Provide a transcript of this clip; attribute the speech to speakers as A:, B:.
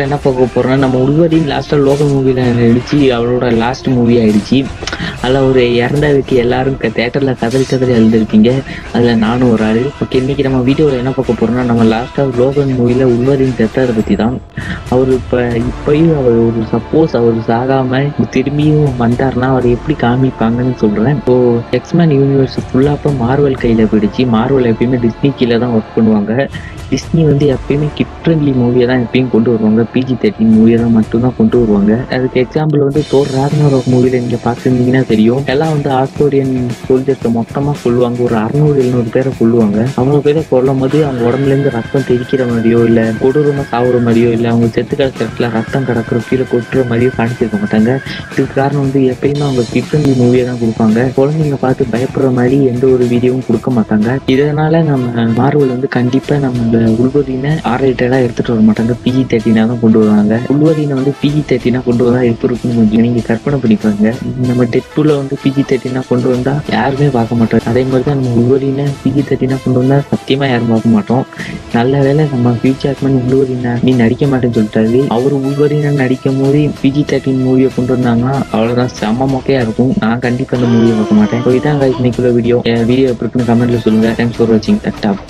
A: என்ன பார்க்க போகிறோன்னா நம்ம உள்வரின் லாஸ்ட்டாக லோகல் மூவில நடிச்சு அவளோட லாஸ்ட் மூவி ஆயிடுச்சு. அதில் ஒரு இறந்ததுக்கு எல்லாரும் தேட்டரில் கதறி கதறி எழுதிருப்பீங்க அதில் நானும் ஒரு ஆள். ஓகே இன்னைக்கு நம்ம வீடியோவில் என்ன பார்க்க போகிறோம்னா நம்ம லாஸ்ட்டாக லோகன் மூவியில் உள்வரின் செத்ததை பற்றி தான். அவர் இப்போ இப்பயும் அவர் ஒரு சப்போஸ் அவர் சாகாமல் திரும்பியும் வந்தாருன்னா அவர் எப்படி காமிப்பாங்கன்னு சொல்கிறேன் இப்போ எக்ஸ்மேன் யூனிவர்ஸ் ஃபுல்லாக இப்போ மார்வல் கையில் போயிடுச்சு. மார்வல் எப்பயுமே டிஸ்னி கீழே தான் ஒர்க் பண்ணுவாங்க. டிஸ்னி வந்து எப்பயுமே கிட் ஃப்ரெண்ட்லி மூவியை தான் எப்பயும் கொண்டு வருவாங்க. பிஜி தேர்ட்டின் மூவியை தான் மட்டும்தான் கொண்டு வருவாங்க. அதுக்கு எக்ஸாம்பிள் வந்து தோர் ராக்னோர் மூவியில் நீங்கள் பார்த்துருந்தீங்கன்னா தெரியும். எல்லாம் வந்து ஆஸ்திரேலியன் சோல்ஜர்ஸ் மொத்தமாக கொள்ளுவாங்க ஒரு அறுநூறு எழுநூறு பேரை கொள்ளுவாங்க அவங்க பேரை கொல்லும் போது அவங்க உடம்புல இருந்து ரத்தம் தெரிக்கிற மாதிரியோ இல்லை கொடூரமாக சாவுற மாதிரியோ இல்லை அவங்க செத்து கிடக்கிற இடத்துல ரத்தம் கிடக்கிற கீழே கொட்டுற மாதிரியோ காணிச்சிருக்க மாட்டாங்க. இதுக்கு காரணம் வந்து எப்பயுமே அவங்க கிட் மூவியை தான் கொடுப்பாங்க. குழந்தைங்க பார்த்து பயப்படுற மாதிரி எந்த ஒரு வீடியோவும் கொடுக்க மாட்டாங்க. இதனால நம்ம மார்வல் வந்து கண்டிப்பா நம்ம உள்வரினை ஆர்ரேட்டடாக எடுத்துகிட்டு எடுத்துட்டு வர மாட்டாங்க. பிஜி தேர்ட்டினா தான் கொண்டு வருவாங்க. உள்வரியில வந்து பிஜி தேர்ட்டினா கொண்டு வந்தா எப்படி இருக்குன்னு கொஞ்சம் நீங்க கற்பனை பண்ணிப்பாங்க. நம்ம டெட்பூல வந்து பிஜி தேர்ட்டினா கொண்டு வந்தா யாருமே பார்க்க மாட்டோம் அதே மாதிரி தான் நம்ம உள்வரியில பிஜி தேர்ட்டினா கொண்டு வந்தா சத்தியமா யாரும் பார்க்க மாட்டோம். நல்ல வேளை நம்ம ஃபியூச்சர்மேன் உள்வரினா நீ நடிக்க மாட்டேன்னு சொல்லிட்டாரு. அவர் உள்வரினா நடிக்கும் போது பிஜி தேர்ட்டின் மூவியை கொண்டு வந்தாங்கன்னா அவ்வளவுதான் செம்ம மொக்கையா இருக்கும். நான் கண்டிப்பா அந்த மூவியை பார்க்க மாட்டேன். இதான் இன்னைக்குள்ள வீடியோ வீடியோ எப்படி இருக்குன்னு கமெண்ட்ல சொல்லுங்க. தேங்க்ஸ் ஃபார் வாட்சிங் டாப்